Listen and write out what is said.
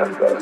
I'm gonna